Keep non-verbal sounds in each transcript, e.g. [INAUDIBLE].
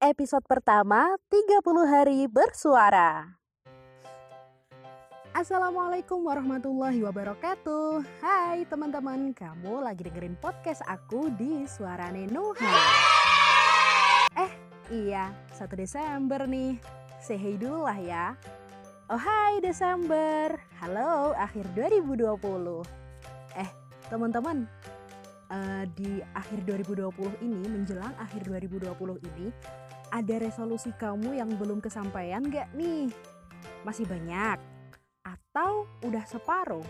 episode pertama 30 hari bersuara. Assalamualaikum warahmatullahi wabarakatuh. Hai teman-teman, kamu lagi dengerin podcast aku di Suara Nenuha Eh, iya, 1 Desember nih. Say hey dulu lah ya. Oh hai Desember. Halo, akhir 2020 Eh, teman-teman uh, Di akhir 2020 ini, menjelang akhir 2020 ini Ada resolusi kamu yang belum kesampaian gak nih? Masih banyak? atau udah separuh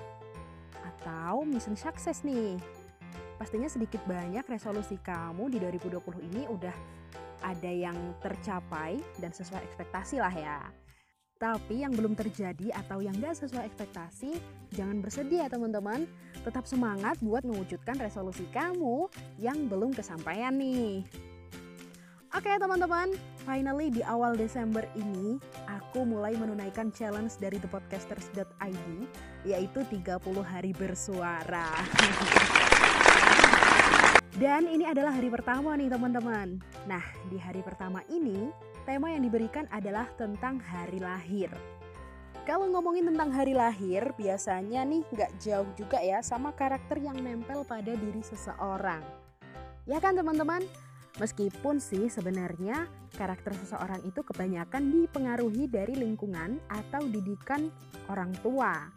atau mission sukses nih pastinya sedikit banyak resolusi kamu di 2020 ini udah ada yang tercapai dan sesuai ekspektasi lah ya tapi yang belum terjadi atau yang gak sesuai ekspektasi jangan bersedih ya teman-teman. Tetap semangat buat mewujudkan resolusi kamu yang belum kesampaian nih. Oke teman-teman, finally di awal Desember ini aku mulai menunaikan challenge dari thepodcasters.id yaitu 30 hari bersuara. [LAUGHS] Dan ini adalah hari pertama nih teman-teman. Nah, di hari pertama ini tema yang diberikan adalah tentang hari lahir. Kalau ngomongin tentang hari lahir, biasanya nih nggak jauh juga ya sama karakter yang nempel pada diri seseorang. Ya kan teman-teman? Meskipun sih sebenarnya karakter seseorang itu kebanyakan dipengaruhi dari lingkungan atau didikan orang tua.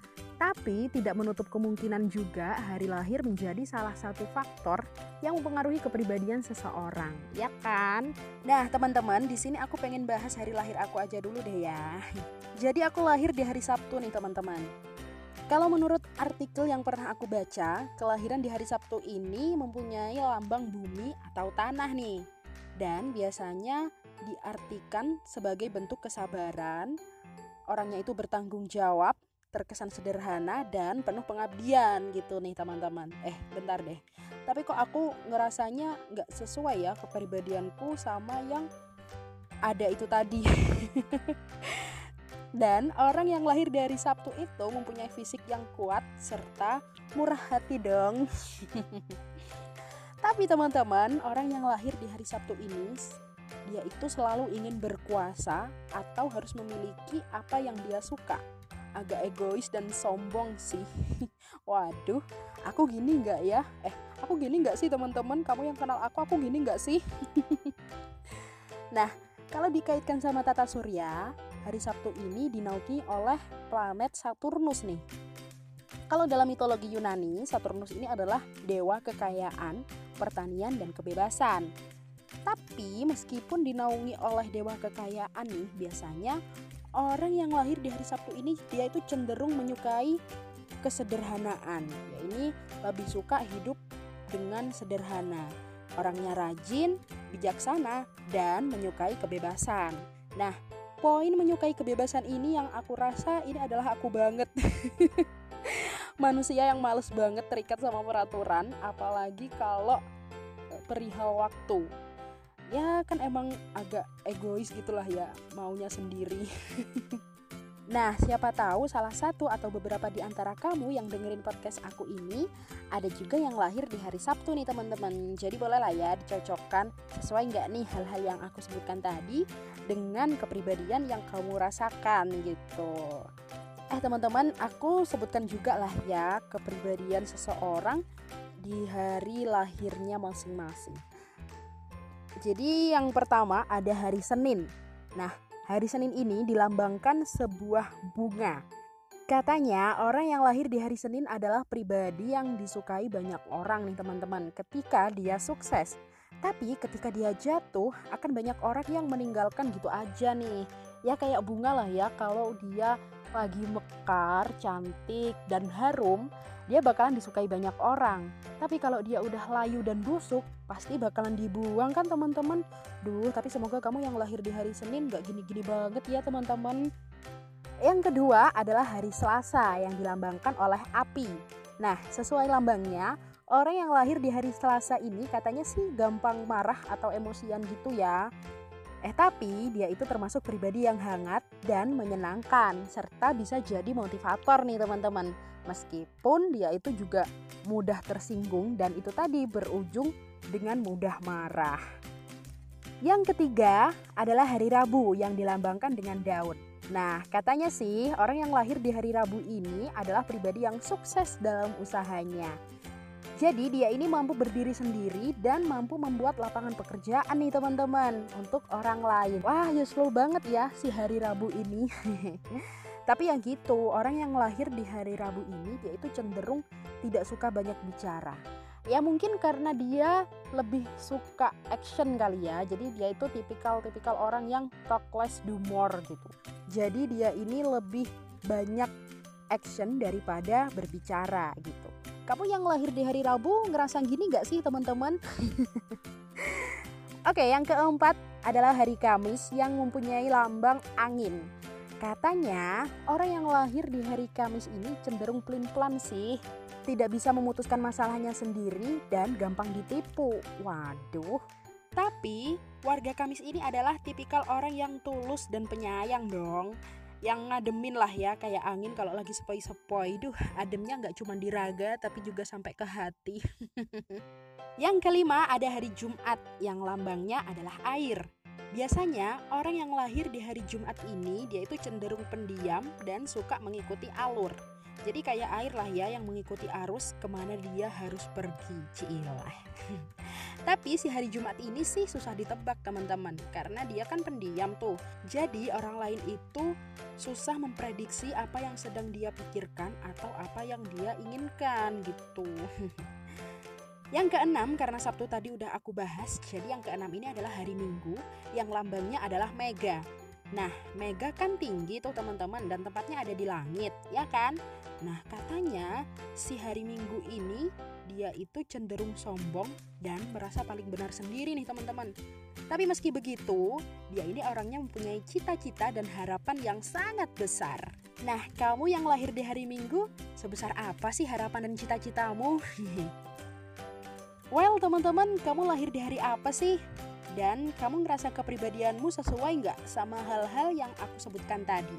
Tapi tidak menutup kemungkinan juga hari lahir menjadi salah satu faktor yang mempengaruhi kepribadian seseorang, ya kan? Nah, teman-teman, di sini aku pengen bahas hari lahir aku aja dulu deh ya. Jadi aku lahir di hari Sabtu nih, teman-teman. Kalau menurut artikel yang pernah aku baca, kelahiran di hari Sabtu ini mempunyai lambang bumi atau tanah nih. Dan biasanya diartikan sebagai bentuk kesabaran, orangnya itu bertanggung jawab, terkesan sederhana dan penuh pengabdian gitu nih teman-teman. Eh, bentar deh. Tapi kok aku ngerasanya nggak sesuai ya kepribadianku sama yang ada itu tadi. [LAUGHS] Dan orang yang lahir dari Sabtu itu mempunyai fisik yang kuat serta murah hati dong. [LAUGHS] Tapi teman-teman, orang yang lahir di hari Sabtu ini dia itu selalu ingin berkuasa atau harus memiliki apa yang dia suka. Agak egois dan sombong sih. [LAUGHS] Waduh, aku gini nggak ya? Eh, aku gini nggak sih teman-teman? Kamu yang kenal aku, aku gini nggak sih? [LAUGHS] nah, kalau dikaitkan sama tata surya, hari Sabtu ini dinaungi oleh planet Saturnus nih. Kalau dalam mitologi Yunani, Saturnus ini adalah dewa kekayaan, pertanian, dan kebebasan. Tapi meskipun dinaungi oleh dewa kekayaan nih, biasanya orang yang lahir di hari Sabtu ini dia itu cenderung menyukai kesederhanaan. Ya ini lebih suka hidup dengan sederhana. Orangnya rajin, bijaksana, dan menyukai kebebasan. Nah, poin menyukai kebebasan ini yang aku rasa ini adalah aku banget [LAUGHS] manusia yang males banget terikat sama peraturan apalagi kalau perihal waktu kan emang agak egois gitulah ya maunya sendiri [LAUGHS] Nah, siapa tahu salah satu atau beberapa di antara kamu yang dengerin podcast aku ini ada juga yang lahir di hari Sabtu nih teman-teman. Jadi bolehlah ya dicocokkan sesuai nggak nih hal-hal yang aku sebutkan tadi dengan kepribadian yang kamu rasakan gitu. Eh teman-teman, aku sebutkan juga lah ya kepribadian seseorang di hari lahirnya masing-masing. Jadi yang pertama ada hari Senin. Nah, Hari Senin ini dilambangkan sebuah bunga. Katanya orang yang lahir di hari Senin adalah pribadi yang disukai banyak orang nih teman-teman ketika dia sukses. Tapi ketika dia jatuh akan banyak orang yang meninggalkan gitu aja nih. Ya kayak bunga lah ya kalau dia lagi mekar, cantik, dan harum, dia bakalan disukai banyak orang. Tapi kalau dia udah layu dan busuk, pasti bakalan dibuang kan teman-teman. Duh, tapi semoga kamu yang lahir di hari Senin gak gini-gini banget ya teman-teman. Yang kedua adalah hari Selasa yang dilambangkan oleh api. Nah, sesuai lambangnya, orang yang lahir di hari Selasa ini katanya sih gampang marah atau emosian gitu ya. Eh tapi dia itu termasuk pribadi yang hangat dan menyenangkan serta bisa jadi motivator nih teman-teman. Meskipun dia itu juga mudah tersinggung dan itu tadi berujung dengan mudah marah. Yang ketiga adalah hari Rabu yang dilambangkan dengan daun. Nah, katanya sih orang yang lahir di hari Rabu ini adalah pribadi yang sukses dalam usahanya. Jadi dia ini mampu berdiri sendiri dan mampu membuat lapangan pekerjaan nih teman-teman untuk orang lain. Wah, useful banget ya si hari Rabu ini. [LAUGHS] Tapi yang gitu, orang yang lahir di hari Rabu ini dia itu cenderung tidak suka banyak bicara ya mungkin karena dia lebih suka action kali ya jadi dia itu tipikal-tipikal orang yang talk less do more gitu jadi dia ini lebih banyak action daripada berbicara gitu kamu yang lahir di hari Rabu ngerasa gini gak sih teman-teman [LAUGHS] Oke yang keempat adalah hari Kamis yang mempunyai lambang angin Katanya orang yang lahir di hari Kamis ini cenderung pelin-pelan sih tidak bisa memutuskan masalahnya sendiri dan gampang ditipu. Waduh. Tapi warga Kamis ini adalah tipikal orang yang tulus dan penyayang dong. Yang ngademin lah ya kayak angin kalau lagi sepoi-sepoi. Duh, ademnya nggak cuma di raga tapi juga sampai ke hati. [LAUGHS] yang kelima ada hari Jumat yang lambangnya adalah air. Biasanya orang yang lahir di hari Jumat ini dia itu cenderung pendiam dan suka mengikuti alur. Jadi kayak air lah ya yang mengikuti arus ke mana dia harus pergi Cilah [LAUGHS] Tapi si hari Jumat ini sih susah ditebak teman-teman Karena dia kan pendiam tuh. Jadi orang lain itu susah memprediksi apa yang sedang dia pikirkan Atau apa yang dia inginkan gitu. [LAUGHS] Yang keenam karena Sabtu tadi udah aku bahas Jadi yang keenam ini adalah hari Minggu Yang lambangnya adalah Mega Nah, Mega kan tinggi tuh teman-teman dan tempatnya ada di langit, ya kan? Nah, katanya si hari Minggu ini dia itu cenderung sombong dan merasa paling benar sendiri nih teman-teman. Tapi meski begitu, dia ini orangnya mempunyai cita-cita dan harapan yang sangat besar. Nah, kamu yang lahir di hari Minggu, sebesar apa sih harapan dan cita-citamu? [LAUGHS] well, teman-teman, kamu lahir di hari apa sih? Dan kamu ngerasa kepribadianmu sesuai nggak sama hal-hal yang aku sebutkan tadi?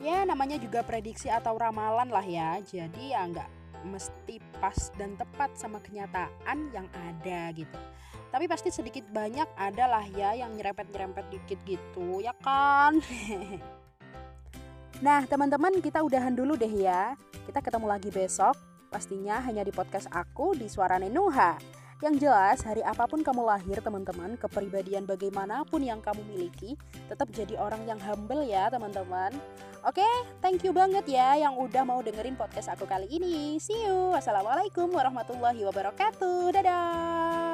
Ya namanya juga prediksi atau ramalan lah ya, jadi ya nggak mesti pas dan tepat sama kenyataan yang ada gitu. Tapi pasti sedikit banyak adalah ya yang nyerempet-nyerempet dikit gitu, ya kan? [LAUGHS] nah teman-teman kita udahan dulu deh ya. Kita ketemu lagi besok, pastinya hanya di podcast aku di Suara Nenuha. Yang jelas, hari apa pun kamu lahir, teman-teman, kepribadian bagaimanapun yang kamu miliki, tetap jadi orang yang humble ya, teman-teman. Oke, thank you banget ya yang udah mau dengerin podcast aku kali ini. See you. Wassalamualaikum warahmatullahi wabarakatuh. Dadah.